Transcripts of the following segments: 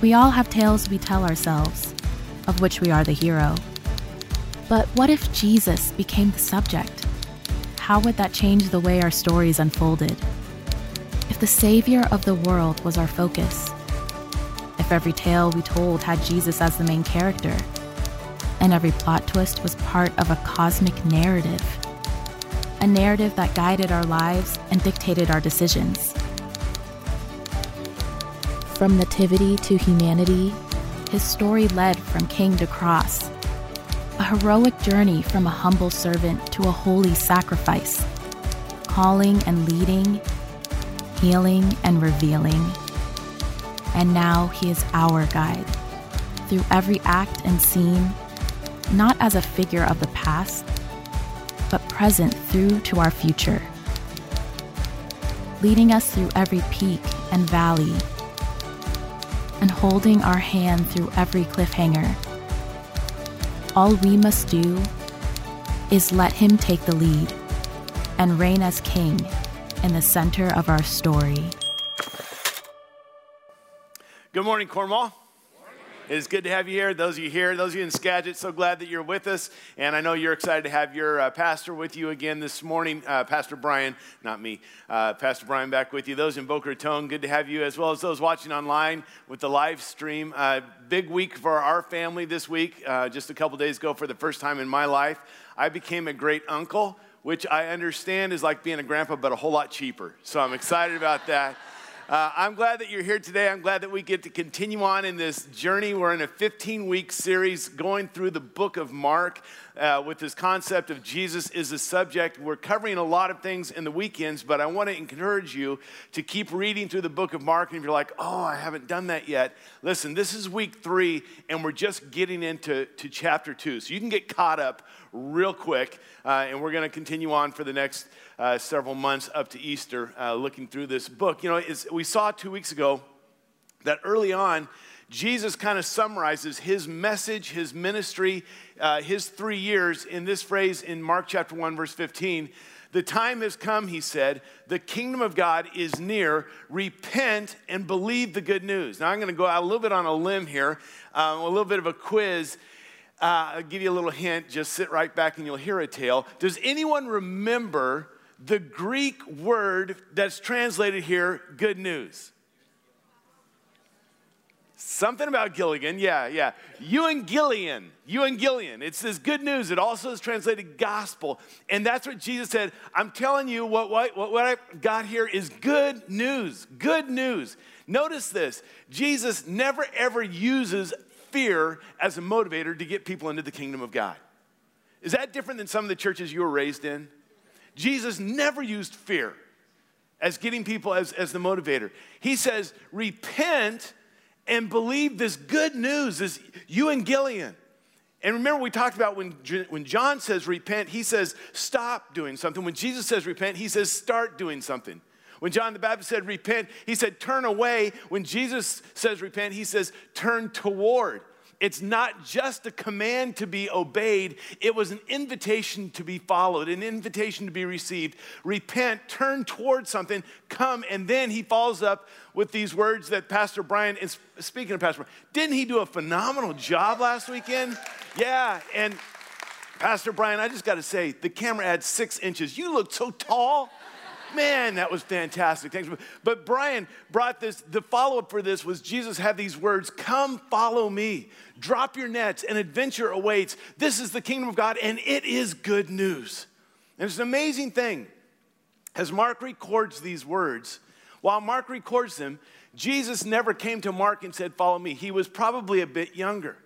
We all have tales we tell ourselves, of which we are the hero. But what if Jesus became the subject? How would that change the way our stories unfolded? If the Savior of the world was our focus, if every tale we told had Jesus as the main character, and every plot twist was part of a cosmic narrative, a narrative that guided our lives and dictated our decisions. From nativity to humanity, his story led from king to cross. A heroic journey from a humble servant to a holy sacrifice, calling and leading, healing and revealing. And now he is our guide through every act and scene, not as a figure of the past, but present through to our future, leading us through every peak and valley and holding our hand through every cliffhanger. All we must do is let Him take the lead and reign as King in the center of our story. Good morning, Cornwall. It is good to have you here. Those of you here, those of you in Skagit, so glad that you're with us. And I know you're excited to have your uh, pastor with you again this morning, uh, Pastor Brian, not me, uh, Pastor Brian back with you. Those in Boca Raton, good to have you, as well as those watching online with the live stream. Uh, big week for our family this week. Uh, just a couple days ago, for the first time in my life, I became a great uncle, which I understand is like being a grandpa, but a whole lot cheaper. So I'm excited about that. Uh, I'm glad that you're here today. I'm glad that we get to continue on in this journey. We're in a 15 week series going through the book of Mark uh, with this concept of Jesus is the subject. We're covering a lot of things in the weekends, but I want to encourage you to keep reading through the book of Mark. And if you're like, oh, I haven't done that yet, listen, this is week three, and we're just getting into to chapter two. So you can get caught up real quick, uh, and we're going to continue on for the next uh, several months up to Easter, uh, looking through this book. You know, we saw two weeks ago that early on, Jesus kind of summarizes his message, his ministry, uh, his three years in this phrase in Mark chapter 1, verse 15. The time has come, he said. The kingdom of God is near. Repent and believe the good news. Now, I'm going to go out a little bit on a limb here, uh, a little bit of a quiz. Uh, I'll give you a little hint. Just sit right back and you'll hear a tale. Does anyone remember the Greek word that's translated here, good news. Something about Gilligan, yeah, yeah. euangelion. You and Gillian. It says good news. It also is translated gospel. And that's what Jesus said. I'm telling you what, what, what I got here is good news. Good news. Notice this Jesus never ever uses fear as a motivator to get people into the kingdom of God. Is that different than some of the churches you were raised in? Jesus never used fear as getting people as, as the motivator. He says, repent and believe this good news, this euangelion. And remember, we talked about when, when John says repent, he says stop doing something. When Jesus says repent, he says start doing something. When John the Baptist said repent, he said turn away. When Jesus says repent, he says turn toward it's not just a command to be obeyed, it was an invitation to be followed, an invitation to be received. Repent, turn towards something, come, and then he follows up with these words that Pastor Brian is speaking of Pastor Brian. Didn't he do a phenomenal job last weekend? Yeah, and Pastor Brian, I just got to say, the camera adds six inches. You look so tall. Man, that was fantastic. Thanks. But Brian brought this, the follow up for this was Jesus had these words Come follow me. Drop your nets, and adventure awaits. This is the kingdom of God, and it is good news. And it's an amazing thing. As Mark records these words, while Mark records them, Jesus never came to Mark and said, Follow me. He was probably a bit younger.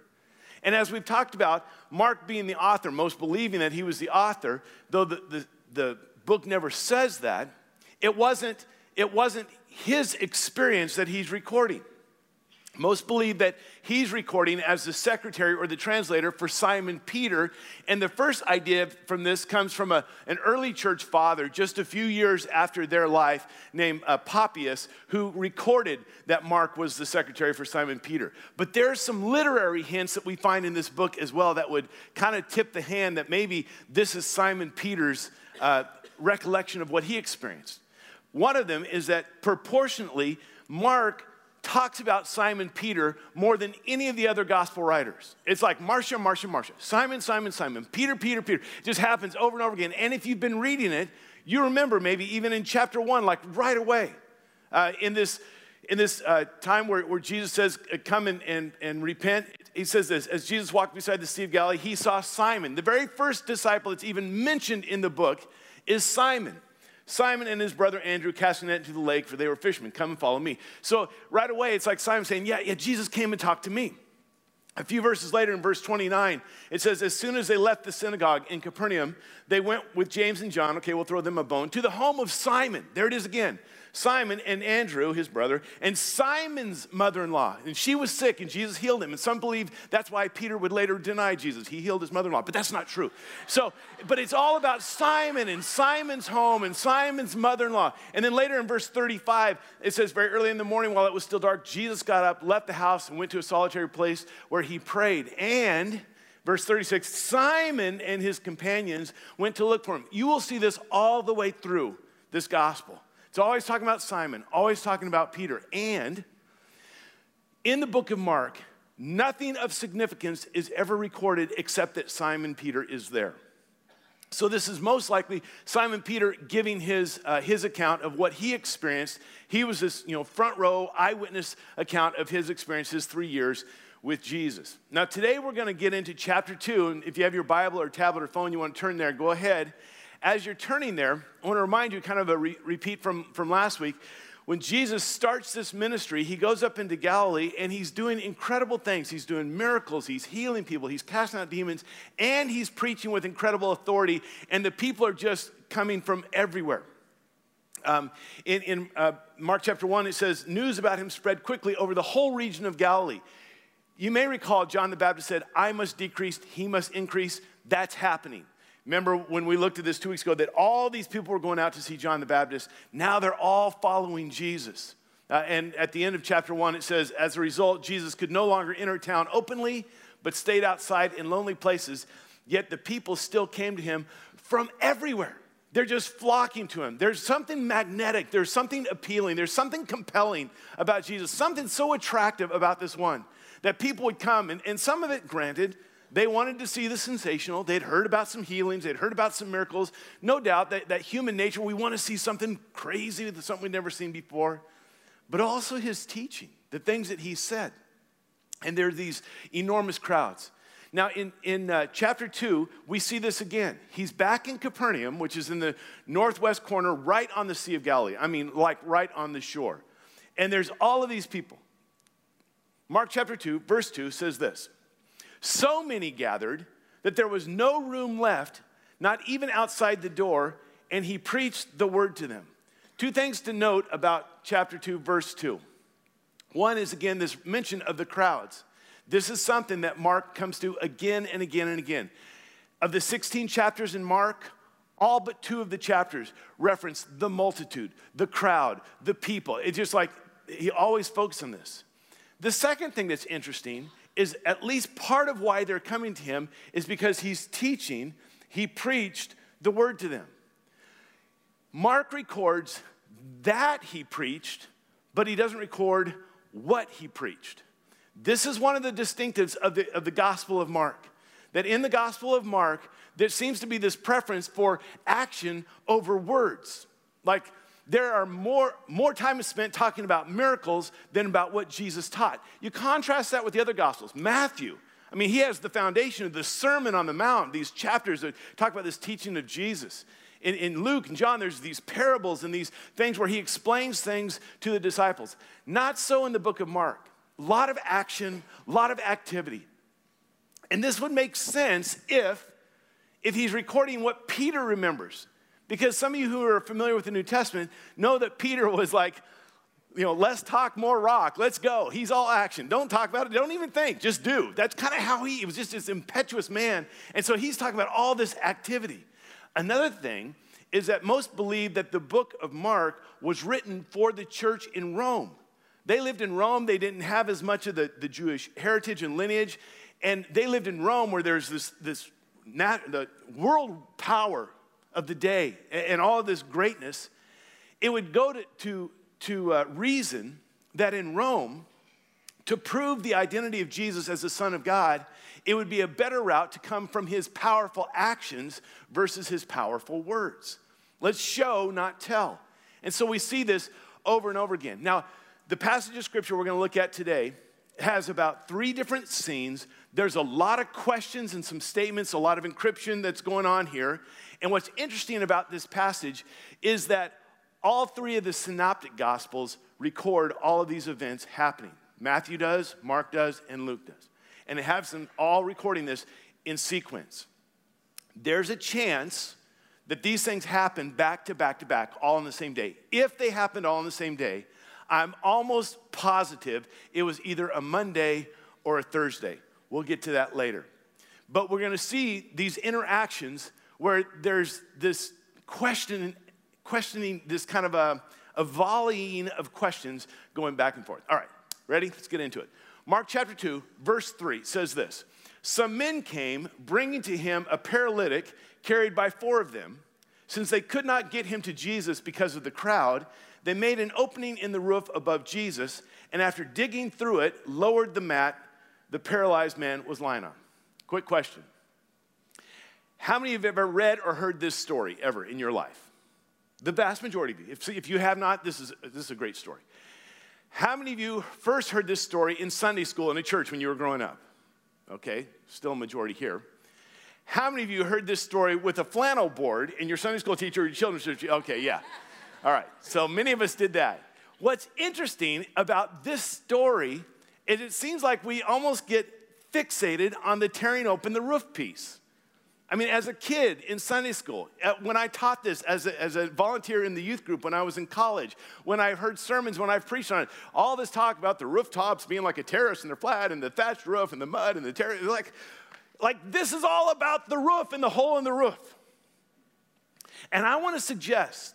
And as we've talked about, Mark being the author, most believing that he was the author, though the, the, the book never says that, it wasn't, it wasn't his experience that he's recording. Most believe that he's recording as the secretary or the translator for Simon Peter. And the first idea from this comes from a, an early church father just a few years after their life named uh, Papias, who recorded that Mark was the secretary for Simon Peter. But there are some literary hints that we find in this book as well that would kind of tip the hand that maybe this is Simon Peter's uh, recollection of what he experienced. One of them is that proportionately, Mark talks about Simon Peter more than any of the other gospel writers. It's like Marcia, Marcia, Marcia, Simon, Simon, Simon, Peter, Peter, Peter. It just happens over and over again. And if you've been reading it, you remember maybe even in chapter one, like right away, uh, in this in this uh, time where, where Jesus says, uh, Come and, and, and repent, he says this As Jesus walked beside the Sea of Galilee, he saw Simon. The very first disciple that's even mentioned in the book is Simon. Simon and his brother Andrew casting net into the lake, for they were fishermen. Come and follow me. So right away, it's like Simon saying, Yeah, yeah, Jesus came and talked to me. A few verses later, in verse 29, it says, As soon as they left the synagogue in Capernaum, they went with James and John, okay, we'll throw them a bone, to the home of Simon. There it is again. Simon and Andrew, his brother, and Simon's mother in law. And she was sick, and Jesus healed him. And some believe that's why Peter would later deny Jesus. He healed his mother in law, but that's not true. So, but it's all about Simon and Simon's home and Simon's mother in law. And then later in verse 35, it says, Very early in the morning, while it was still dark, Jesus got up, left the house, and went to a solitary place where he prayed. And Verse 36 Simon and his companions went to look for him. You will see this all the way through this gospel. It's always talking about Simon, always talking about Peter. And in the book of Mark, nothing of significance is ever recorded except that Simon Peter is there. So this is most likely Simon Peter giving his, uh, his account of what he experienced. He was this you know, front row eyewitness account of his experiences three years with Jesus. Now today we're going to get into chapter two, and if you have your Bible or tablet or phone, you want to turn there, go ahead as you're turning there, I want to remind you kind of a re- repeat from, from last week. When Jesus starts this ministry, he goes up into Galilee and he's doing incredible things. He's doing miracles, he's healing people, he's casting out demons, and he's preaching with incredible authority. And the people are just coming from everywhere. Um, in, in uh, Mark chapter 1, it says, News about him spread quickly over the whole region of Galilee. You may recall John the Baptist said, I must decrease, he must increase. That's happening. Remember when we looked at this two weeks ago that all these people were going out to see John the Baptist. Now they're all following Jesus. Uh, and at the end of chapter one, it says, as a result, Jesus could no longer enter town openly, but stayed outside in lonely places. Yet the people still came to him from everywhere. They're just flocking to him. There's something magnetic, there's something appealing, there's something compelling about Jesus, something so attractive about this one that people would come. And, and some of it, granted, they wanted to see the sensational. They'd heard about some healings, they'd heard about some miracles. No doubt that, that human nature, we want to see something crazy, something we've never seen before. But also his teaching, the things that he said. And there are these enormous crowds. Now, in, in uh, chapter 2, we see this again. He's back in Capernaum, which is in the northwest corner, right on the Sea of Galilee. I mean, like right on the shore. And there's all of these people. Mark chapter 2, verse 2 says this so many gathered that there was no room left, not even outside the door, and he preached the word to them. Two things to note about chapter 2, verse 2. One is again this mention of the crowds. This is something that Mark comes to again and again and again. Of the 16 chapters in Mark, all but two of the chapters reference the multitude, the crowd, the people. It's just like he always focuses on this. The second thing that's interesting is at least part of why they're coming to him is because he's teaching, he preached the word to them. Mark records that he preached, but he doesn't record what he preached. This is one of the distinctives of the, of the Gospel of Mark. That in the Gospel of Mark, there seems to be this preference for action over words. Like, there are more, more time is spent talking about miracles than about what Jesus taught. You contrast that with the other gospels. Matthew, I mean, he has the foundation of the Sermon on the Mount, these chapters that talk about this teaching of Jesus. In, in Luke and John, there's these parables and these things where he explains things to the disciples. Not so in the book of Mark. A lot of action, a lot of activity. And this would make sense if, if he's recording what Peter remembers. Because some of you who are familiar with the New Testament know that Peter was like, you know, less talk, more rock. Let's go. He's all action. Don't talk about it. Don't even think. Just do. That's kind of how he, he was just this impetuous man. And so he's talking about all this activity. Another thing is that most believe that the book of Mark was written for the church in Rome. They lived in Rome. They didn't have as much of the, the Jewish heritage and lineage. And they lived in Rome where there's this, this nat, the world power of the day and all this greatness, it would go to, to, to uh, reason that in Rome, to prove the identity of Jesus as the Son of God, it would be a better route to come from his powerful actions versus his powerful words. Let's show, not tell. And so we see this over and over again. Now, the passage of scripture we're going to look at today has about three different scenes. There's a lot of questions and some statements, a lot of encryption that's going on here. And what's interesting about this passage is that all three of the synoptic gospels record all of these events happening. Matthew does, Mark does, and Luke does. And it has them all recording this in sequence. There's a chance that these things happen back to back to back, all on the same day. If they happened all on the same day, I'm almost positive it was either a Monday or a Thursday. We'll get to that later. But we're going to see these interactions where there's this question, questioning, this kind of a, a volleying of questions going back and forth. All right, ready? Let's get into it. Mark chapter 2, verse 3 says this Some men came bringing to him a paralytic carried by four of them. Since they could not get him to Jesus because of the crowd, they made an opening in the roof above Jesus, and after digging through it, lowered the mat the paralyzed man was lying on. Quick question How many of you have ever read or heard this story ever in your life? The vast majority of you. If, if you have not, this is, this is a great story. How many of you first heard this story in Sunday school in a church when you were growing up? Okay, still a majority here. How many of you heard this story with a flannel board and your Sunday school teacher or your children's church? Okay, yeah. All right, so many of us did that. What's interesting about this story it seems like we almost get fixated on the tearing open the roof piece. I mean, as a kid in Sunday school, uh, when I taught this as a, as a volunteer in the youth group, when I was in college, when I heard sermons, when I've preached on it, all this talk about the rooftops being like a terrace and they're flat and the thatched roof and the mud and the terrace, like, like this is all about the roof and the hole in the roof. And I want to suggest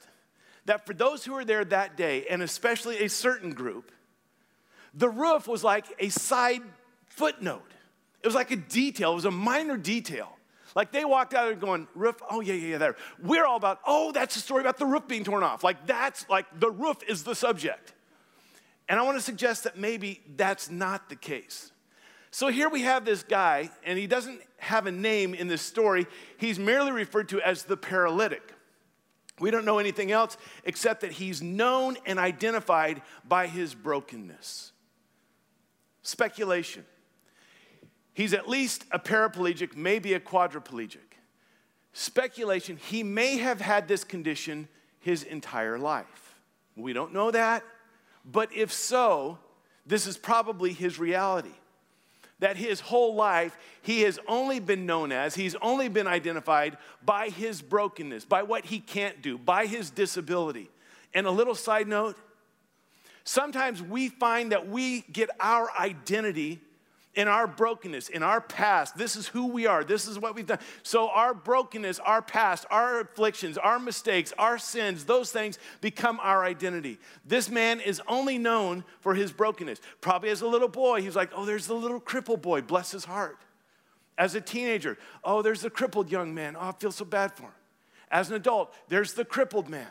that for those who were there that day, and especially a certain group, the roof was like a side footnote. It was like a detail, it was a minor detail. Like they walked out and going, roof, oh yeah, yeah, yeah, there. We're all about, oh, that's a story about the roof being torn off. Like that's like the roof is the subject. And I want to suggest that maybe that's not the case. So here we have this guy, and he doesn't have a name in this story. He's merely referred to as the paralytic. We don't know anything else except that he's known and identified by his brokenness. Speculation. He's at least a paraplegic, maybe a quadriplegic. Speculation, he may have had this condition his entire life. We don't know that, but if so, this is probably his reality that his whole life he has only been known as, he's only been identified by his brokenness, by what he can't do, by his disability. And a little side note sometimes we find that we get our identity in our brokenness, in our past. This is who we are. This is what we've done. So, our brokenness, our past, our afflictions, our mistakes, our sins, those things become our identity. This man is only known for his brokenness. Probably as a little boy, he's like, oh, there's the little crippled boy, bless his heart. As a teenager, oh, there's the crippled young man. Oh, I feel so bad for him. As an adult, there's the crippled man.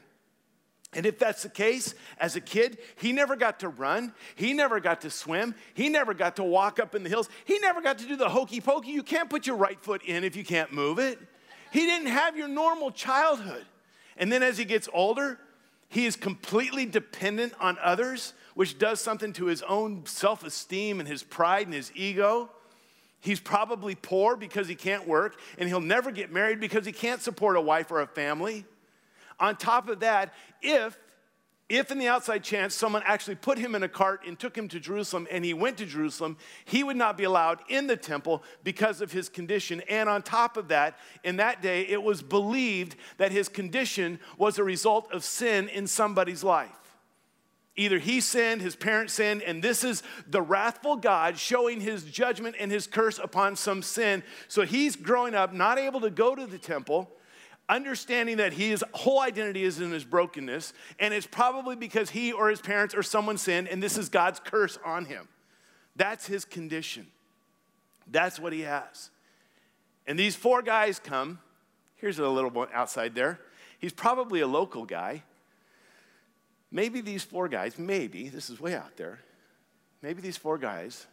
And if that's the case, as a kid, he never got to run. He never got to swim. He never got to walk up in the hills. He never got to do the hokey pokey. You can't put your right foot in if you can't move it. He didn't have your normal childhood. And then as he gets older, he is completely dependent on others, which does something to his own self esteem and his pride and his ego. He's probably poor because he can't work, and he'll never get married because he can't support a wife or a family. On top of that, if if in the outside chance someone actually put him in a cart and took him to Jerusalem and he went to Jerusalem, he would not be allowed in the temple because of his condition. And on top of that, in that day, it was believed that his condition was a result of sin in somebody's life. Either he sinned, his parents sinned, and this is the wrathful God showing his judgment and his curse upon some sin. So he's growing up not able to go to the temple understanding that his whole identity is in his brokenness, and it's probably because he or his parents or someone sinned, and this is God's curse on him. That's his condition. That's what he has. And these four guys come. Here's a little one outside there. He's probably a local guy. maybe these four guys, maybe, this is way out there, maybe these four guys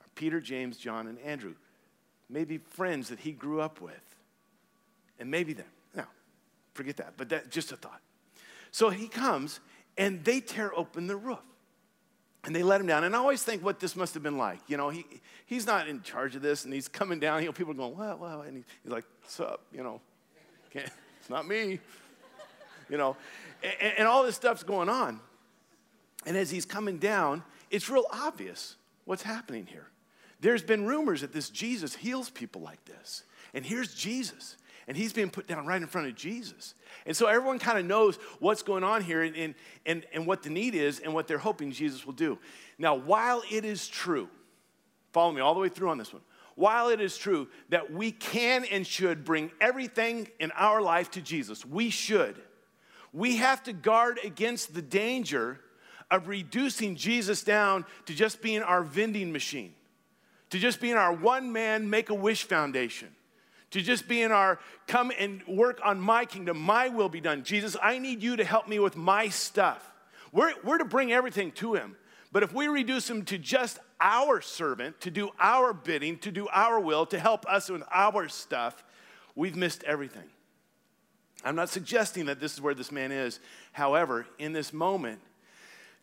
are Peter, James, John, and Andrew. Maybe friends that he grew up with. And maybe them. Now, forget that, but that's just a thought. So he comes and they tear open the roof and they let him down. And I always think what this must have been like. You know, he, he's not in charge of this, and he's coming down. You know, people are going, "Well, well," and he, he's like, "What's up?" You know, it's not me. You know, and, and all this stuff's going on. And as he's coming down, it's real obvious what's happening here. There's been rumors that this Jesus heals people like this. And here's Jesus and he's being put down right in front of Jesus. And so everyone kind of knows what's going on here and, and, and what the need is and what they're hoping Jesus will do. Now, while it is true, follow me all the way through on this one. While it is true that we can and should bring everything in our life to Jesus, we should. We have to guard against the danger of reducing Jesus down to just being our vending machine, to just being our one man make a wish foundation to just be in our come and work on my kingdom, my will be done. Jesus, I need you to help me with my stuff. We're, we're to bring everything to him. But if we reduce him to just our servant, to do our bidding, to do our will, to help us with our stuff, we've missed everything. I'm not suggesting that this is where this man is. However, in this moment,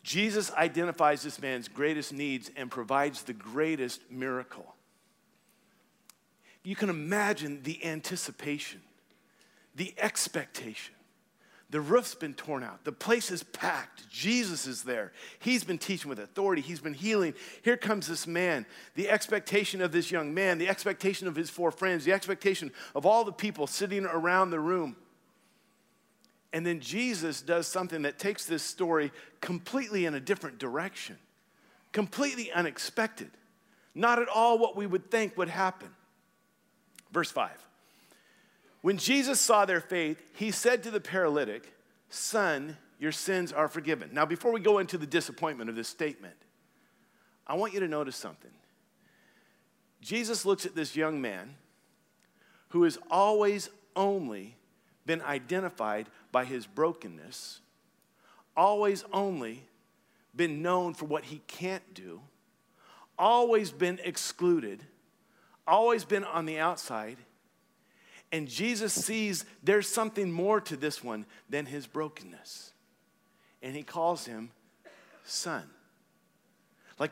Jesus identifies this man's greatest needs and provides the greatest miracle you can imagine the anticipation, the expectation. The roof's been torn out. The place is packed. Jesus is there. He's been teaching with authority. He's been healing. Here comes this man. The expectation of this young man, the expectation of his four friends, the expectation of all the people sitting around the room. And then Jesus does something that takes this story completely in a different direction, completely unexpected. Not at all what we would think would happen. Verse 5. When Jesus saw their faith, he said to the paralytic, Son, your sins are forgiven. Now, before we go into the disappointment of this statement, I want you to notice something. Jesus looks at this young man who has always only been identified by his brokenness, always only been known for what he can't do, always been excluded always been on the outside. And Jesus sees there's something more to this one than his brokenness. And he calls him son. Like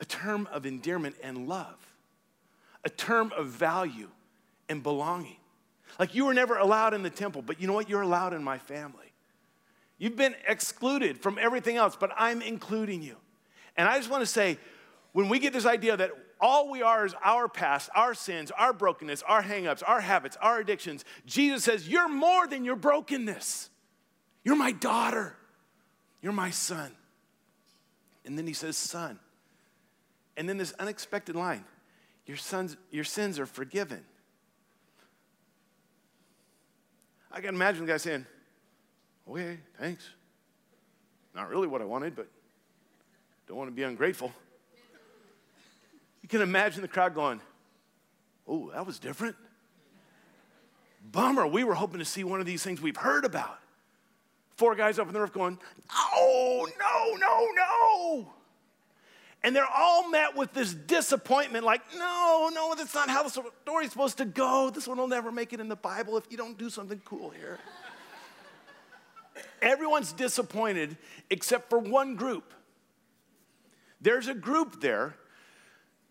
a term of endearment and love, a term of value and belonging. Like you were never allowed in the temple, but you know what? You're allowed in my family. You've been excluded from everything else, but I'm including you. And I just want to say, when we get this idea that all we are is our past, our sins, our brokenness, our hangups, our habits, our addictions. Jesus says, You're more than your brokenness. You're my daughter. You're my son. And then he says, Son. And then this unexpected line Your, sons, your sins are forgiven. I can imagine the guy saying, Okay, thanks. Not really what I wanted, but don't want to be ungrateful. Can imagine the crowd going, Oh, that was different. Bummer, we were hoping to see one of these things we've heard about. Four guys up in the roof going, Oh, no, no, no. And they're all met with this disappointment like, no, no, that's not how the story's supposed to go. This one will never make it in the Bible if you don't do something cool here. Everyone's disappointed except for one group. There's a group there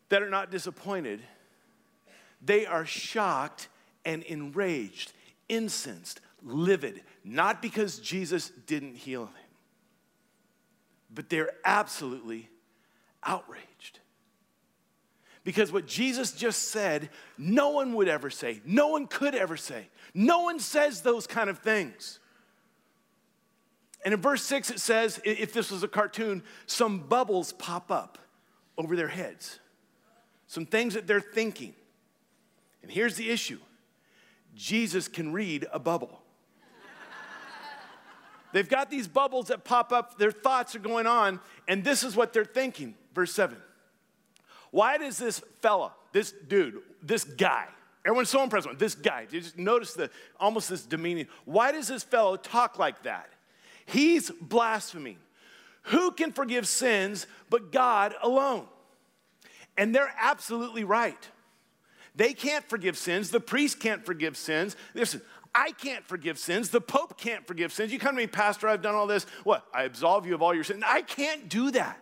that are not disappointed, they are shocked and enraged, incensed, livid, not because Jesus didn't heal him, but they're absolutely outraged. Because what Jesus just said, no one would ever say, no one could ever say. No one says those kind of things. And in verse 6, it says, if this was a cartoon, some bubbles pop up over their heads some things that they're thinking. And here's the issue Jesus can read a bubble. They've got these bubbles that pop up, their thoughts are going on, and this is what they're thinking. Verse 7. Why does this fella, this dude, this guy, everyone's so impressed with this guy, Did you just notice the almost this demeaning. Why does this fellow talk like that? He's blaspheming. Who can forgive sins but God alone? And they're absolutely right. They can't forgive sins. The priest can't forgive sins. Listen, I can't forgive sins. The Pope can't forgive sins. You come to me, Pastor, I've done all this. What? I absolve you of all your sins. I can't do that.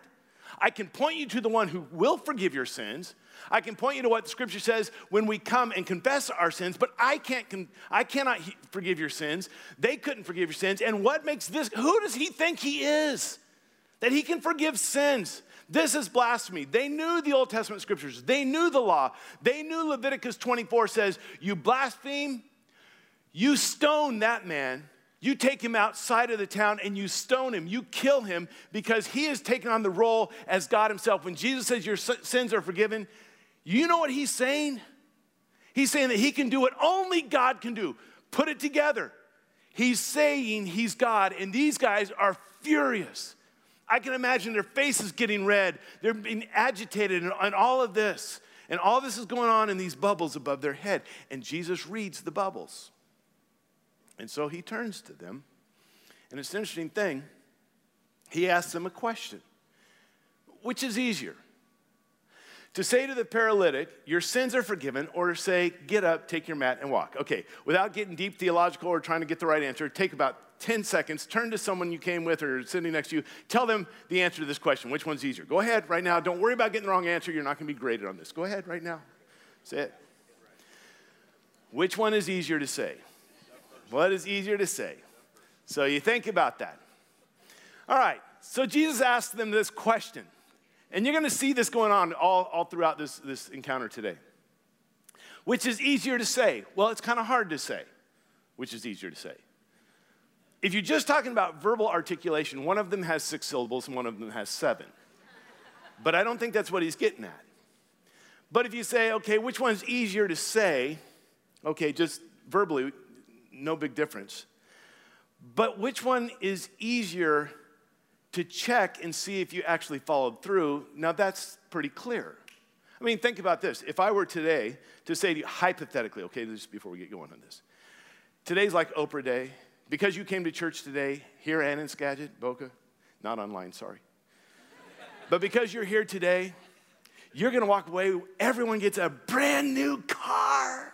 I can point you to the one who will forgive your sins. I can point you to what the scripture says when we come and confess our sins, but I can't I cannot forgive your sins. They couldn't forgive your sins. And what makes this who does he think he is? That he can forgive sins. This is blasphemy. They knew the Old Testament scriptures. They knew the law. They knew Leviticus 24 says, "You blaspheme, you stone that man you take him outside of the town and you stone him. You kill him because he has taken on the role as God himself. When Jesus says your sins are forgiven, you know what he's saying? He's saying that he can do what only God can do. Put it together. He's saying he's God, and these guys are furious. I can imagine their faces getting red. They're being agitated and, and all of this. And all this is going on in these bubbles above their head. And Jesus reads the bubbles. And so he turns to them. And it's an interesting thing. He asks them a question which is easier? To say to the paralytic, Your sins are forgiven, or to say, Get up, take your mat, and walk. Okay, without getting deep theological or trying to get the right answer, take about 10 seconds, turn to someone you came with or sitting next to you, tell them the answer to this question. Which one's easier? Go ahead right now. Don't worry about getting the wrong answer. You're not going to be graded on this. Go ahead right now. Say it. Which one is easier to say? What is easier to say? So you think about that. All right, so Jesus asked them this question, and you're gonna see this going on all, all throughout this, this encounter today. Which is easier to say? Well, it's kind of hard to say. Which is easier to say? If you're just talking about verbal articulation, one of them has six syllables and one of them has seven. But I don't think that's what he's getting at. But if you say, okay, which one's easier to say? Okay, just verbally, no big difference. But which one is easier to check and see if you actually followed through? Now that's pretty clear. I mean, think about this. If I were today to say to you, hypothetically, okay, just before we get going on this, today's like Oprah Day. Because you came to church today, here and in Skagit, Boca, not online, sorry. but because you're here today, you're gonna walk away, everyone gets a brand new car.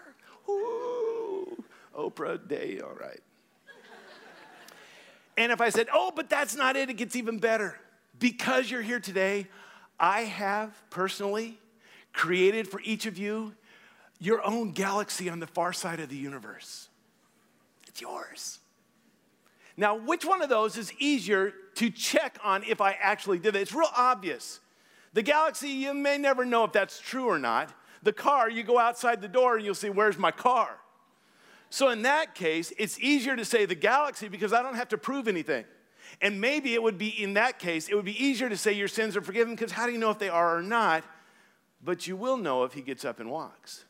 Oprah Day, all right. and if I said, oh, but that's not it, it gets even better. Because you're here today, I have personally created for each of you your own galaxy on the far side of the universe. It's yours. Now, which one of those is easier to check on if I actually did it? It's real obvious. The galaxy, you may never know if that's true or not. The car, you go outside the door and you'll see, where's my car? So in that case, it's easier to say the galaxy because I don't have to prove anything. And maybe it would be, in that case, it would be easier to say your sins are forgiven because how do you know if they are or not? But you will know if he gets up and walks.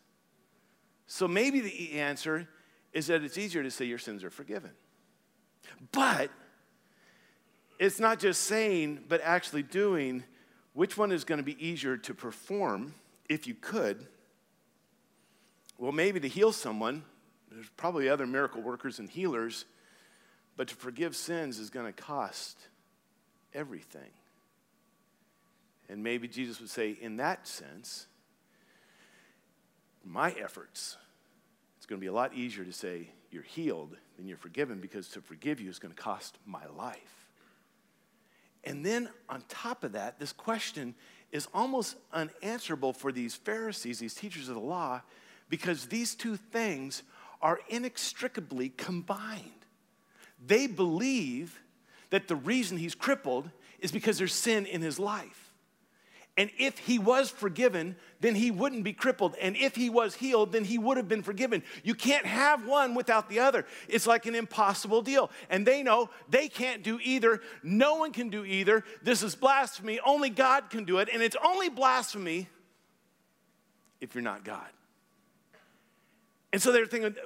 So maybe the answer is that it's easier to say your sins are forgiven. But it's not just saying, but actually doing. Which one is going to be easier to perform if you could? Well, maybe to heal someone there's probably other miracle workers and healers, but to forgive sins is going to cost everything. And maybe Jesus would say, in that sense, my efforts, it's going to be a lot easier to say you're healed than you're forgiven because to forgive you is going to cost my life. And then on top of that, this question is almost unanswerable for these Pharisees, these teachers of the law, because these two things are inextricably combined. They believe that the reason he's crippled is because there's sin in his life. And if he was forgiven, then he wouldn't be crippled. And if he was healed, then he would have been forgiven. You can't have one without the other. It's like an impossible deal. And they know they can't do either. No one can do either. This is blasphemy. Only God can do it. And it's only blasphemy if you're not God. And so they're thinking,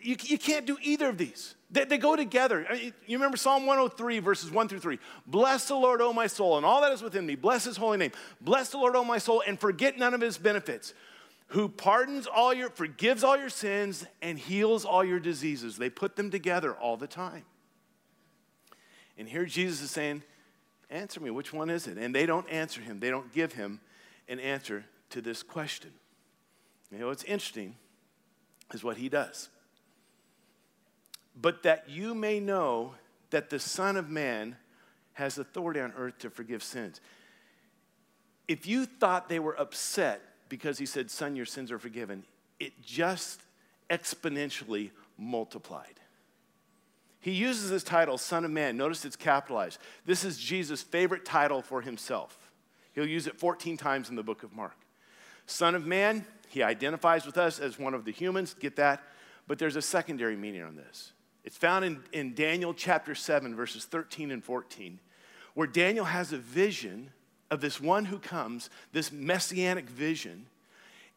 you, you can't do either of these. They, they go together. I mean, you remember Psalm 103, verses 1 through 3. Bless the Lord, O my soul, and all that is within me. Bless his holy name. Bless the Lord, O my soul, and forget none of his benefits. Who pardons all your, forgives all your sins, and heals all your diseases. They put them together all the time. And here Jesus is saying, Answer me, which one is it? And they don't answer him, they don't give him an answer to this question. You know, what's interesting is what he does. But that you may know that the Son of Man has authority on earth to forgive sins. If you thought they were upset because he said, Son, your sins are forgiven, it just exponentially multiplied. He uses this title, Son of Man. Notice it's capitalized. This is Jesus' favorite title for himself. He'll use it 14 times in the book of Mark. Son of Man, he identifies with us as one of the humans, get that? But there's a secondary meaning on this. It's found in, in Daniel chapter 7, verses 13 and 14, where Daniel has a vision of this one who comes, this messianic vision,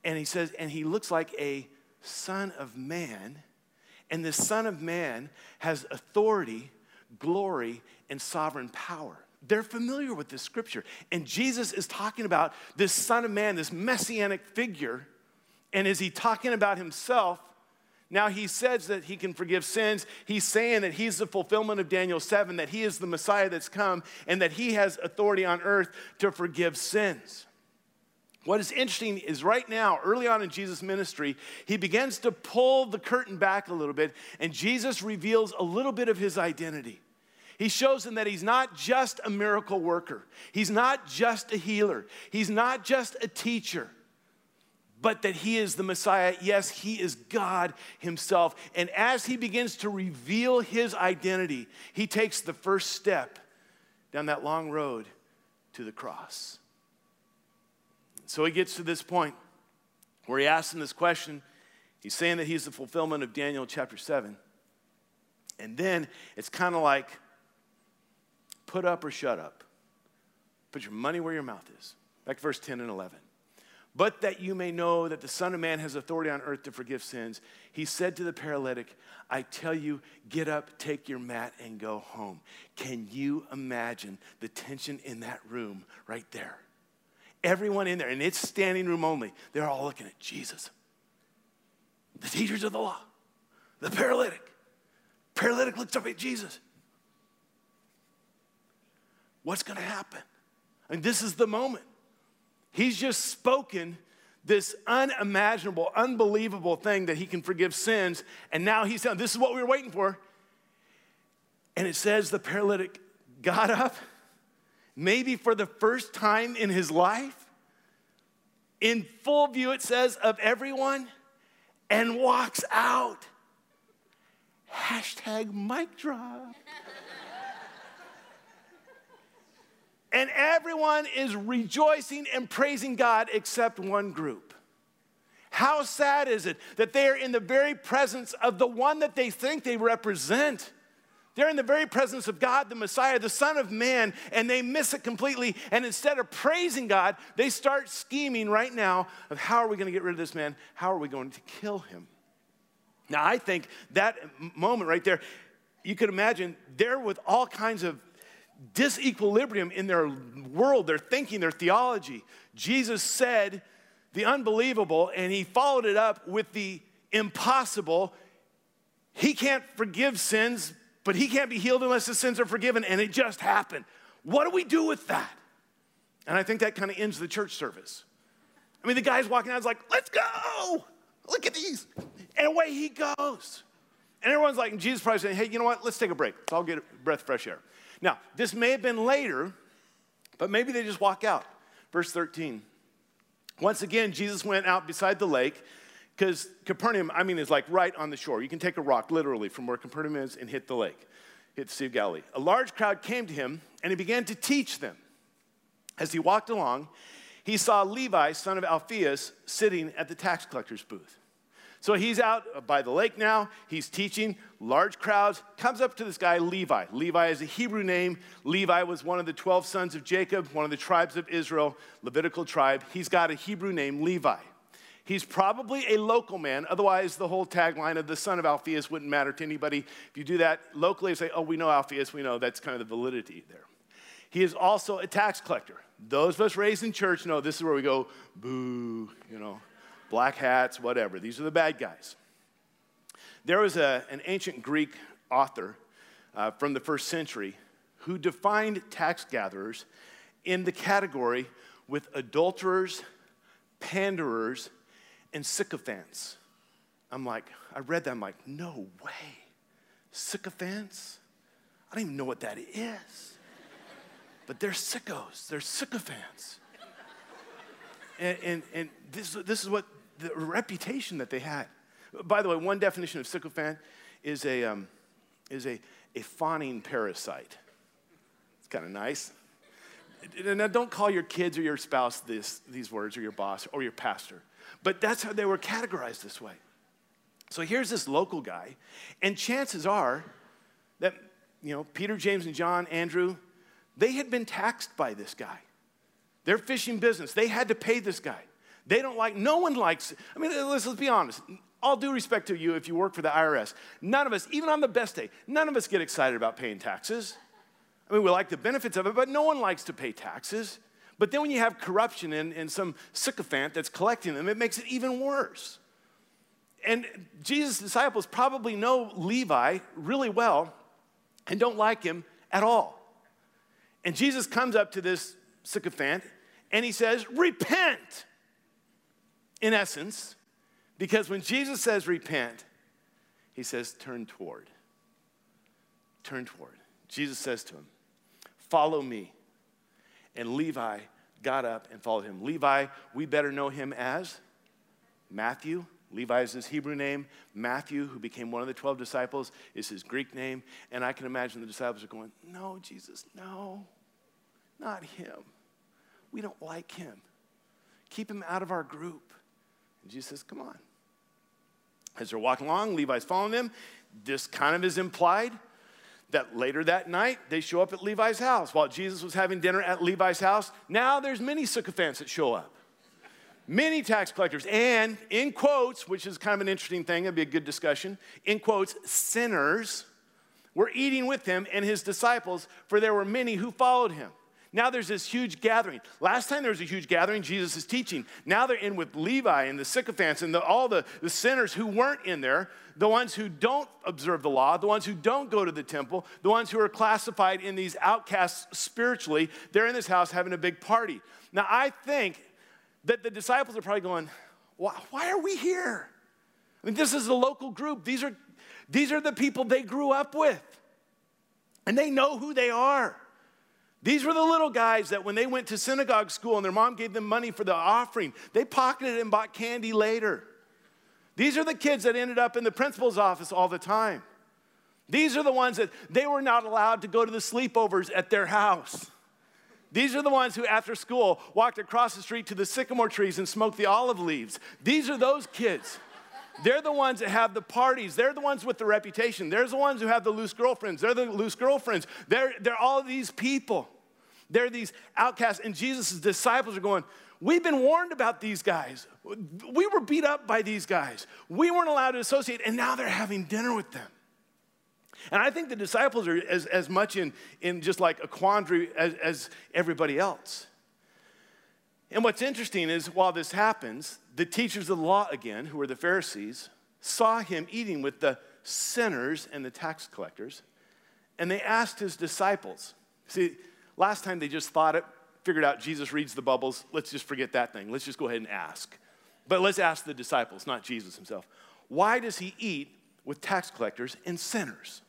and he says, and he looks like a son of man and the Son of Man has authority, glory, and sovereign power. They're familiar with this scripture. And Jesus is talking about this Son of Man, this messianic figure. And is he talking about himself? Now he says that he can forgive sins. He's saying that he's the fulfillment of Daniel 7, that he is the Messiah that's come, and that he has authority on earth to forgive sins. What is interesting is right now, early on in Jesus' ministry, he begins to pull the curtain back a little bit, and Jesus reveals a little bit of his identity. He shows them that he's not just a miracle worker, he's not just a healer, he's not just a teacher, but that he is the Messiah. Yes, he is God himself. And as he begins to reveal his identity, he takes the first step down that long road to the cross. So he gets to this point where he asks him this question. He's saying that he's the fulfillment of Daniel chapter 7. And then it's kind of like put up or shut up. Put your money where your mouth is. Back to verse 10 and 11. But that you may know that the Son of Man has authority on earth to forgive sins, he said to the paralytic, I tell you, get up, take your mat, and go home. Can you imagine the tension in that room right there? Everyone in there, and it's standing room only, they're all looking at Jesus. The teachers of the law, the paralytic. Paralytic looks up at Jesus. What's going to happen? I mean, this is the moment. He's just spoken this unimaginable, unbelievable thing that he can forgive sins, and now he's saying, This is what we were waiting for. And it says the paralytic got up maybe for the first time in his life, in full view, it says, of everyone, and walks out. Hashtag mic drop. and everyone is rejoicing and praising God except one group. How sad is it that they are in the very presence of the one that they think they represent? They're in the very presence of God, the Messiah, the Son of Man, and they miss it completely. And instead of praising God, they start scheming right now of how are we going to get rid of this man? How are we going to kill him? Now, I think that moment right there, you could imagine they're with all kinds of disequilibrium in their world, their thinking, their theology. Jesus said the unbelievable, and he followed it up with the impossible. He can't forgive sins but he can't be healed unless his sins are forgiven, and it just happened. What do we do with that? And I think that kind of ends the church service. I mean, the guy's walking out, he's like, let's go. Look at these. And away he goes. And everyone's like, and Jesus probably saying, hey, you know what? Let's take a break. Let's all get a breath of fresh air. Now, this may have been later, but maybe they just walk out. Verse 13. Once again, Jesus went out beside the lake because Capernaum, I mean, is like right on the shore. You can take a rock literally from where Capernaum is and hit the lake, hit the Sea of Galilee. A large crowd came to him and he began to teach them. As he walked along, he saw Levi, son of Alphaeus, sitting at the tax collector's booth. So he's out by the lake now. He's teaching. Large crowds. Comes up to this guy, Levi. Levi is a Hebrew name. Levi was one of the 12 sons of Jacob, one of the tribes of Israel, Levitical tribe. He's got a Hebrew name, Levi. He's probably a local man. Otherwise, the whole tagline of the son of Alphaeus wouldn't matter to anybody. If you do that locally, say, oh, we know Alphaeus, we know that's kind of the validity there. He is also a tax collector. Those of us raised in church know this is where we go, boo, you know, black hats, whatever. These are the bad guys. There was a, an ancient Greek author uh, from the first century who defined tax gatherers in the category with adulterers, panderers, and sycophants. I'm like, I read that, I'm like, no way. Sycophants? I don't even know what that is. But they're sickos, they're sycophants. And, and, and this, this is what the reputation that they had. By the way, one definition of sycophant is a, um, is a, a fawning parasite. It's kind of nice. Now, don't call your kids or your spouse this, these words, or your boss, or your pastor. But that's how they were categorized this way. So here's this local guy, and chances are that, you know, Peter, James, and John, Andrew, they had been taxed by this guy. Their fishing business, they had to pay this guy. They don't like, no one likes, I mean, let's, let's be honest. All due respect to you if you work for the IRS, none of us, even on the best day, none of us get excited about paying taxes. I mean, we like the benefits of it, but no one likes to pay taxes. But then when you have corruption and, and some sycophant that's collecting them, it makes it even worse. And Jesus' disciples probably know Levi really well and don't like him at all. And Jesus comes up to this sycophant and he says, Repent, in essence, because when Jesus says repent, he says, Turn toward. Turn toward. Jesus says to him, Follow me. And Levi got up and followed him. Levi, we better know him as Matthew. Levi is his Hebrew name. Matthew, who became one of the 12 disciples, is his Greek name. And I can imagine the disciples are going, No, Jesus, no, not him. We don't like him. Keep him out of our group. And Jesus says, Come on. As they're walking along, Levi's following them. This kind of is implied that later that night they show up at Levi's house. While Jesus was having dinner at Levi's house, now there's many sycophants that show up. Many tax collectors, and in quotes, which is kind of an interesting thing, it'd be a good discussion, in quotes, sinners were eating with him and his disciples, for there were many who followed him. Now there's this huge gathering. Last time there was a huge gathering, Jesus is teaching. Now they're in with Levi and the sycophants and the, all the, the sinners who weren't in there, the ones who don't observe the law, the ones who don't go to the temple, the ones who are classified in these outcasts spiritually. They're in this house having a big party. Now I think that the disciples are probably going, why, why are we here? I mean, this is a local group. These are, these are the people they grew up with, and they know who they are. These were the little guys that when they went to synagogue school and their mom gave them money for the offering, they pocketed it and bought candy later. These are the kids that ended up in the principal's office all the time. These are the ones that they were not allowed to go to the sleepovers at their house. These are the ones who, after school, walked across the street to the sycamore trees and smoked the olive leaves. These are those kids. They're the ones that have the parties. They're the ones with the reputation. They're the ones who have the loose girlfriends. They're the loose girlfriends. They're, they're all these people. They're these outcasts. And Jesus' disciples are going, We've been warned about these guys. We were beat up by these guys. We weren't allowed to associate, and now they're having dinner with them. And I think the disciples are as, as much in, in just like a quandary as, as everybody else. And what's interesting is while this happens, the teachers of the law again, who were the Pharisees, saw him eating with the sinners and the tax collectors, and they asked his disciples. See, last time they just thought it, figured out Jesus reads the bubbles. Let's just forget that thing. Let's just go ahead and ask. But let's ask the disciples, not Jesus himself. Why does he eat with tax collectors and sinners?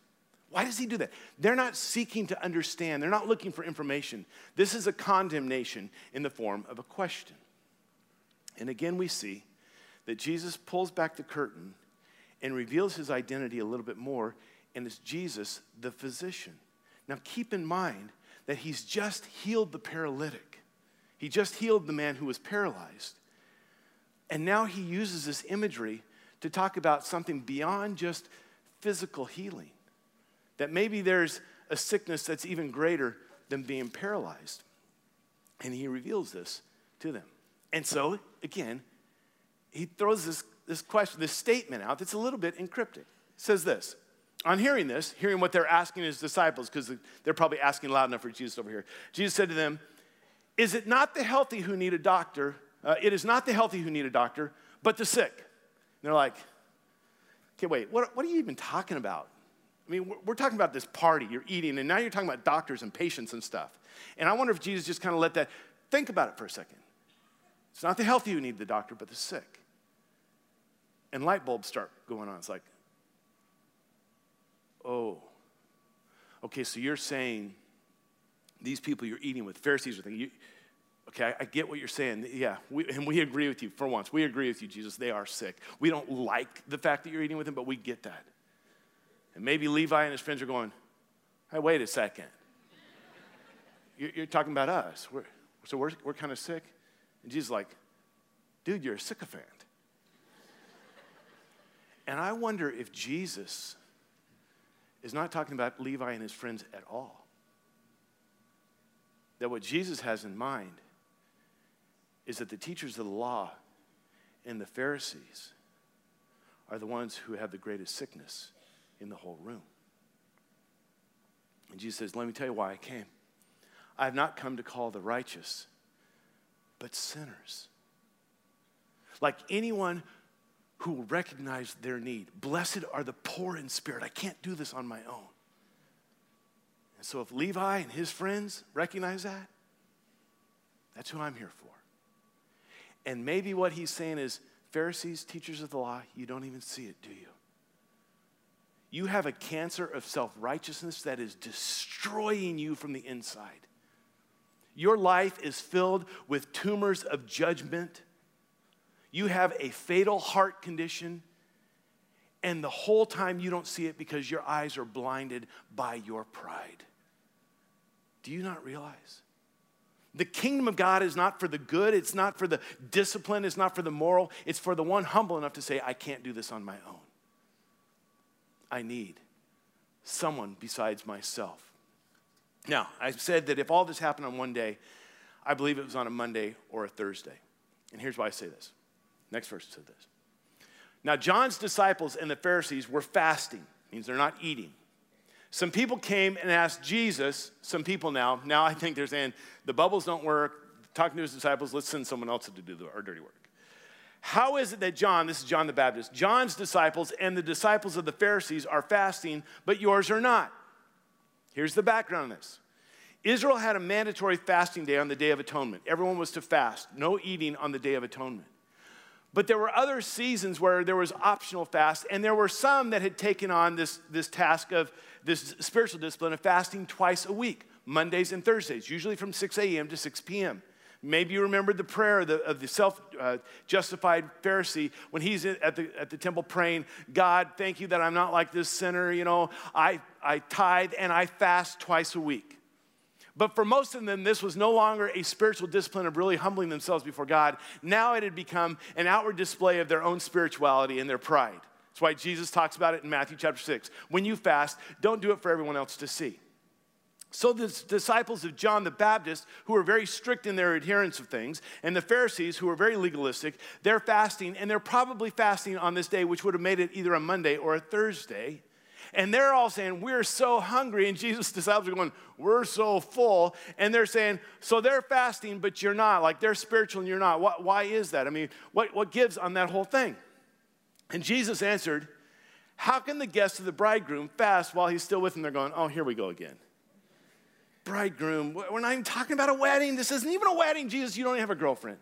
Why does he do that? They're not seeking to understand, they're not looking for information. This is a condemnation in the form of a question. And again, we see that Jesus pulls back the curtain and reveals his identity a little bit more, and it's Jesus, the physician. Now, keep in mind that he's just healed the paralytic, he just healed the man who was paralyzed. And now he uses this imagery to talk about something beyond just physical healing. That maybe there's a sickness that's even greater than being paralyzed. And he reveals this to them. And so, again, he throws this, this question, this statement out that's a little bit encrypted. Says this On hearing this, hearing what they're asking his disciples, because they're probably asking loud enough for Jesus over here, Jesus said to them, Is it not the healthy who need a doctor? Uh, it is not the healthy who need a doctor, but the sick. And they're like, Okay, wait, what, what are you even talking about? I mean, we're, we're talking about this party, you're eating, and now you're talking about doctors and patients and stuff. And I wonder if Jesus just kind of let that, think about it for a second. It's not the healthy who need the doctor, but the sick. And light bulbs start going on. It's like, oh, okay, so you're saying these people you're eating with, Pharisees are thinking, you, okay, I, get what you're saying. Yeah, we, and we agree with you for once. We agree with you, Jesus. They are sick. We don't like the fact that you're eating with them, but we get that. And maybe Levi and his friends are going, hey, wait a second. You're, you're talking about us. We're, so we're, we're kind of sick. And Jesus is like, dude, you're a sycophant. and I wonder if Jesus is not talking about Levi and his friends at all. That what Jesus has in mind is that the teachers of the law and the Pharisees are the ones who have the greatest sickness in the whole room. And Jesus says, Let me tell you why I came. I have not come to call the righteous, but sinners. Like anyone who will recognize their need. Blessed are the poor in spirit. I can't do this on my own. And so, if Levi and his friends recognize that, that's who I'm here for. And maybe what he's saying is Pharisees, teachers of the law, you don't even see it, do you? You have a cancer of self righteousness that is destroying you from the inside. Your life is filled with tumors of judgment you have a fatal heart condition, and the whole time you don't see it because your eyes are blinded by your pride. Do you not realize? The kingdom of God is not for the good, it's not for the discipline, it's not for the moral, it's for the one humble enough to say, I can't do this on my own. I need someone besides myself. Now, I said that if all this happened on one day, I believe it was on a Monday or a Thursday. And here's why I say this Next verse said this. Now, John's disciples and the Pharisees were fasting, means they're not eating. Some people came and asked Jesus, some people now, now I think they're saying the bubbles don't work, talking to his disciples, let's send someone else to do our dirty work. How is it that John, this is John the Baptist, John's disciples and the disciples of the Pharisees are fasting, but yours are not? Here's the background on this. Israel had a mandatory fasting day on the Day of Atonement. Everyone was to fast, no eating on the Day of Atonement. But there were other seasons where there was optional fast, and there were some that had taken on this, this task of this spiritual discipline of fasting twice a week, Mondays and Thursdays, usually from 6 a.m. to 6 p.m. Maybe you remember the prayer of the, the self uh, justified Pharisee when he's at the, at the temple praying, God, thank you that I'm not like this sinner. You know, I, I tithe and I fast twice a week. But for most of them, this was no longer a spiritual discipline of really humbling themselves before God. Now it had become an outward display of their own spirituality and their pride. That's why Jesus talks about it in Matthew chapter 6. When you fast, don't do it for everyone else to see. So the disciples of John the Baptist, who were very strict in their adherence of things, and the Pharisees, who were very legalistic, they're fasting, and they're probably fasting on this day, which would have made it either a Monday or a Thursday. And they're all saying, We're so hungry. And Jesus' disciples are going, We're so full. And they're saying, So they're fasting, but you're not. Like they're spiritual and you're not. What, why is that? I mean, what, what gives on that whole thing? And Jesus answered, How can the guests of the bridegroom fast while he's still with them? They're going, Oh, here we go again. Bridegroom, we're not even talking about a wedding. This isn't even a wedding, Jesus. You don't even have a girlfriend.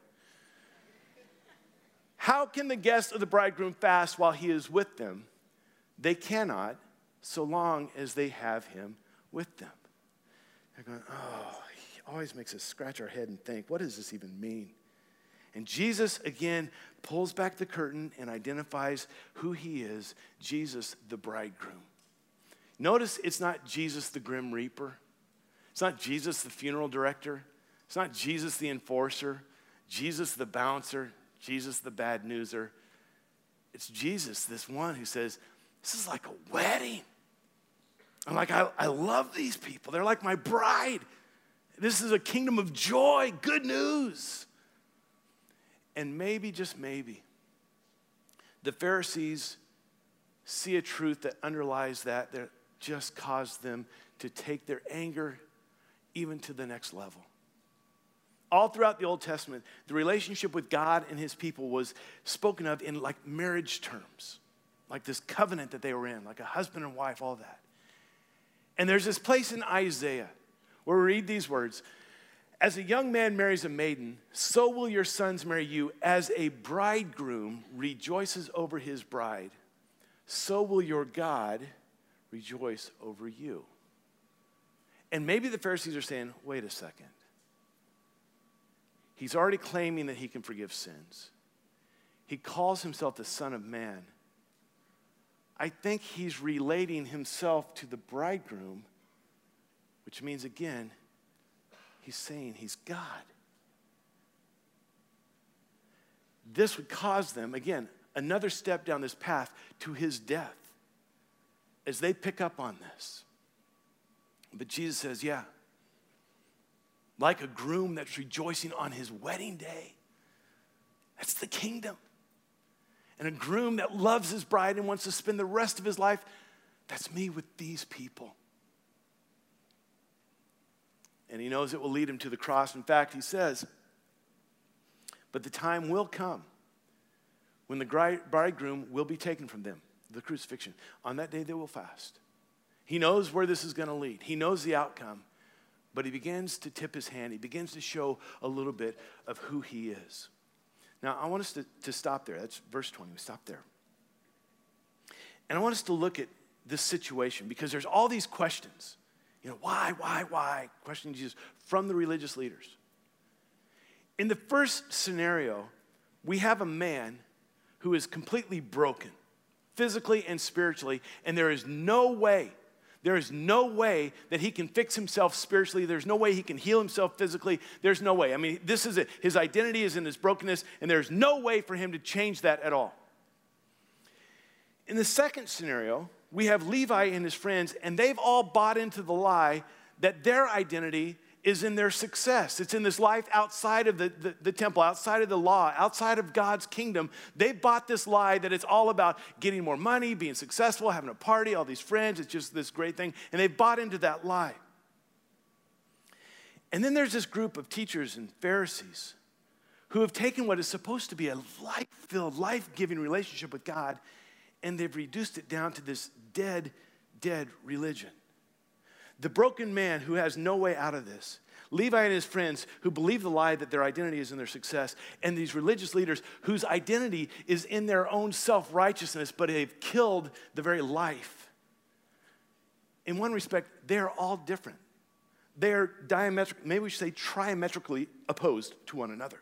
How can the guests of the bridegroom fast while he is with them? They cannot so long as they have him with them. They're going, oh, he always makes us scratch our head and think, what does this even mean? And Jesus again pulls back the curtain and identifies who he is Jesus, the bridegroom. Notice it's not Jesus, the grim reaper. It's not Jesus, the funeral director. It's not Jesus, the enforcer. Jesus, the bouncer. Jesus, the bad newser. It's Jesus, this one who says, This is like a wedding. I'm like, I, I love these people. They're like my bride. This is a kingdom of joy, good news. And maybe, just maybe, the Pharisees see a truth that underlies that, that just caused them to take their anger even to the next level. All throughout the Old Testament, the relationship with God and his people was spoken of in like marriage terms, like this covenant that they were in, like a husband and wife, all that. And there's this place in Isaiah where we read these words As a young man marries a maiden, so will your sons marry you. As a bridegroom rejoices over his bride, so will your God rejoice over you. And maybe the Pharisees are saying, wait a second. He's already claiming that he can forgive sins. He calls himself the Son of Man. I think he's relating himself to the bridegroom, which means, again, he's saying he's God. This would cause them, again, another step down this path to his death as they pick up on this. But Jesus says, yeah, like a groom that's rejoicing on his wedding day. That's the kingdom. And a groom that loves his bride and wants to spend the rest of his life, that's me with these people. And he knows it will lead him to the cross. In fact, he says, But the time will come when the bridegroom will be taken from them, the crucifixion. On that day, they will fast. He knows where this is going to lead, he knows the outcome. But he begins to tip his hand. He begins to show a little bit of who he is. Now, I want us to, to stop there. That's verse 20. We stop there. And I want us to look at this situation because there's all these questions. You know, why, why, why? Questioning Jesus from the religious leaders. In the first scenario, we have a man who is completely broken, physically and spiritually, and there is no way there is no way that he can fix himself spiritually. There's no way he can heal himself physically. There's no way. I mean, this is it. His identity is in his brokenness, and there's no way for him to change that at all. In the second scenario, we have Levi and his friends, and they've all bought into the lie that their identity is in their success. It's in this life outside of the, the, the, temple, outside of the law, outside of God's kingdom. They bought this lie that it's all about getting more money, being successful, having a party, all these friends. It's just this great thing. And they bought into that lie. And then there's this group of teachers and Pharisees who have taken what is supposed to be a life filled, life giving relationship with God and they've reduced it down to this dead, dead religion. The broken man who has no way out of this. Levi and his friends who believe the lie that their identity is in their success, and these religious leaders whose identity is in their own self righteousness, but they've killed the very life. In one respect, they're all different. They're diametric, maybe we should say triametrically opposed to one another.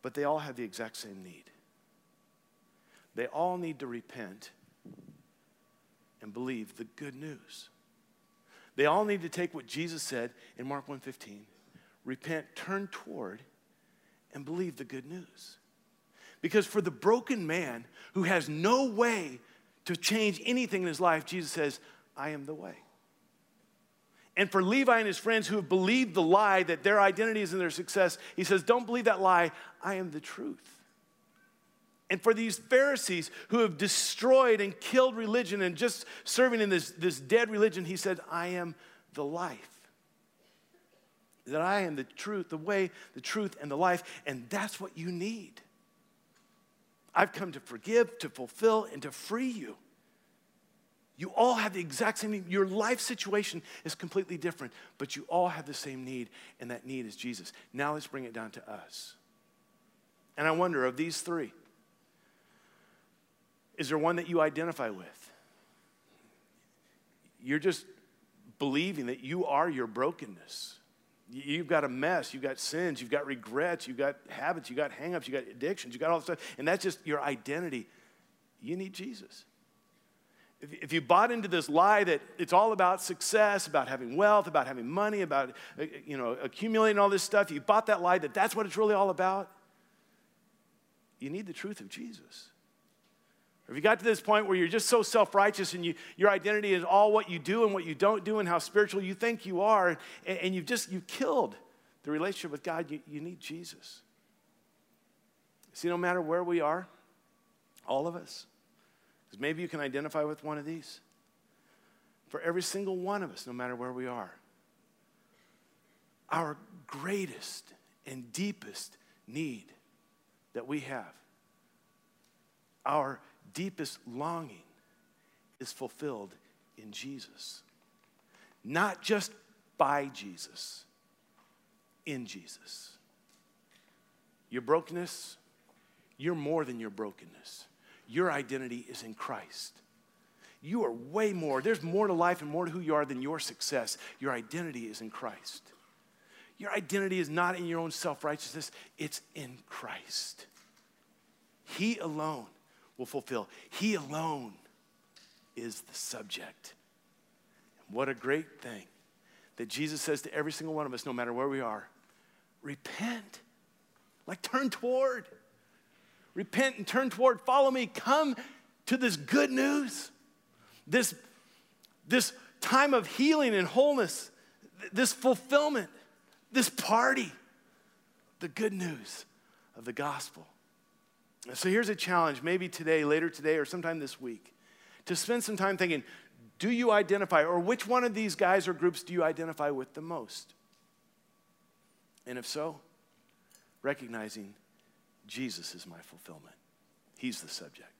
But they all have the exact same need. They all need to repent and believe the good news. They all need to take what Jesus said in Mark 1:15, repent, turn toward and believe the good news. Because for the broken man who has no way to change anything in his life, Jesus says, I am the way. And for Levi and his friends who have believed the lie that their identity is in their success, he says, Don't believe that lie. I am the truth. And for these Pharisees who have destroyed and killed religion and just serving in this, this dead religion, he said, I am the life. That I am the truth, the way, the truth, and the life. And that's what you need. I've come to forgive, to fulfill, and to free you. You all have the exact same need. Your life situation is completely different, but you all have the same need, and that need is Jesus. Now let's bring it down to us. And I wonder of these three, is there one that you identify with? You're just believing that you are your brokenness. You've got a mess, you've got sins, you've got regrets, you've got habits, you've got hangups, you've got addictions, you've got all this stuff, and that's just your identity. You need Jesus. If you bought into this lie that it's all about success, about having wealth, about having money, about uh, you know, accumulating all this stuff, you bought that lie that that's what it's really all about, you need the truth of Jesus. Or if you got to this point where you're just so self righteous and you, your identity is all what you do and what you don't do and how spiritual you think you are, and, and you've just you've killed the relationship with God, you, you need Jesus. See, no matter where we are, all of us, because maybe you can identify with one of these. For every single one of us, no matter where we are, our greatest and deepest need that we have, our deepest longing is fulfilled in Jesus. Not just by Jesus, in Jesus. Your brokenness, you're more than your brokenness. Your identity is in Christ. You are way more. There's more to life and more to who you are than your success. Your identity is in Christ. Your identity is not in your own self righteousness, it's in Christ. He alone will fulfill, He alone is the subject. What a great thing that Jesus says to every single one of us, no matter where we are repent. Like, turn toward. Repent and turn toward. Follow me. Come to this good news, this, this time of healing and wholeness, this fulfillment, this party, the good news of the gospel. So here's a challenge, maybe today, later today, or sometime this week, to spend some time thinking do you identify, or which one of these guys or groups do you identify with the most? And if so, recognizing Jesus is my fulfillment, He's the subject.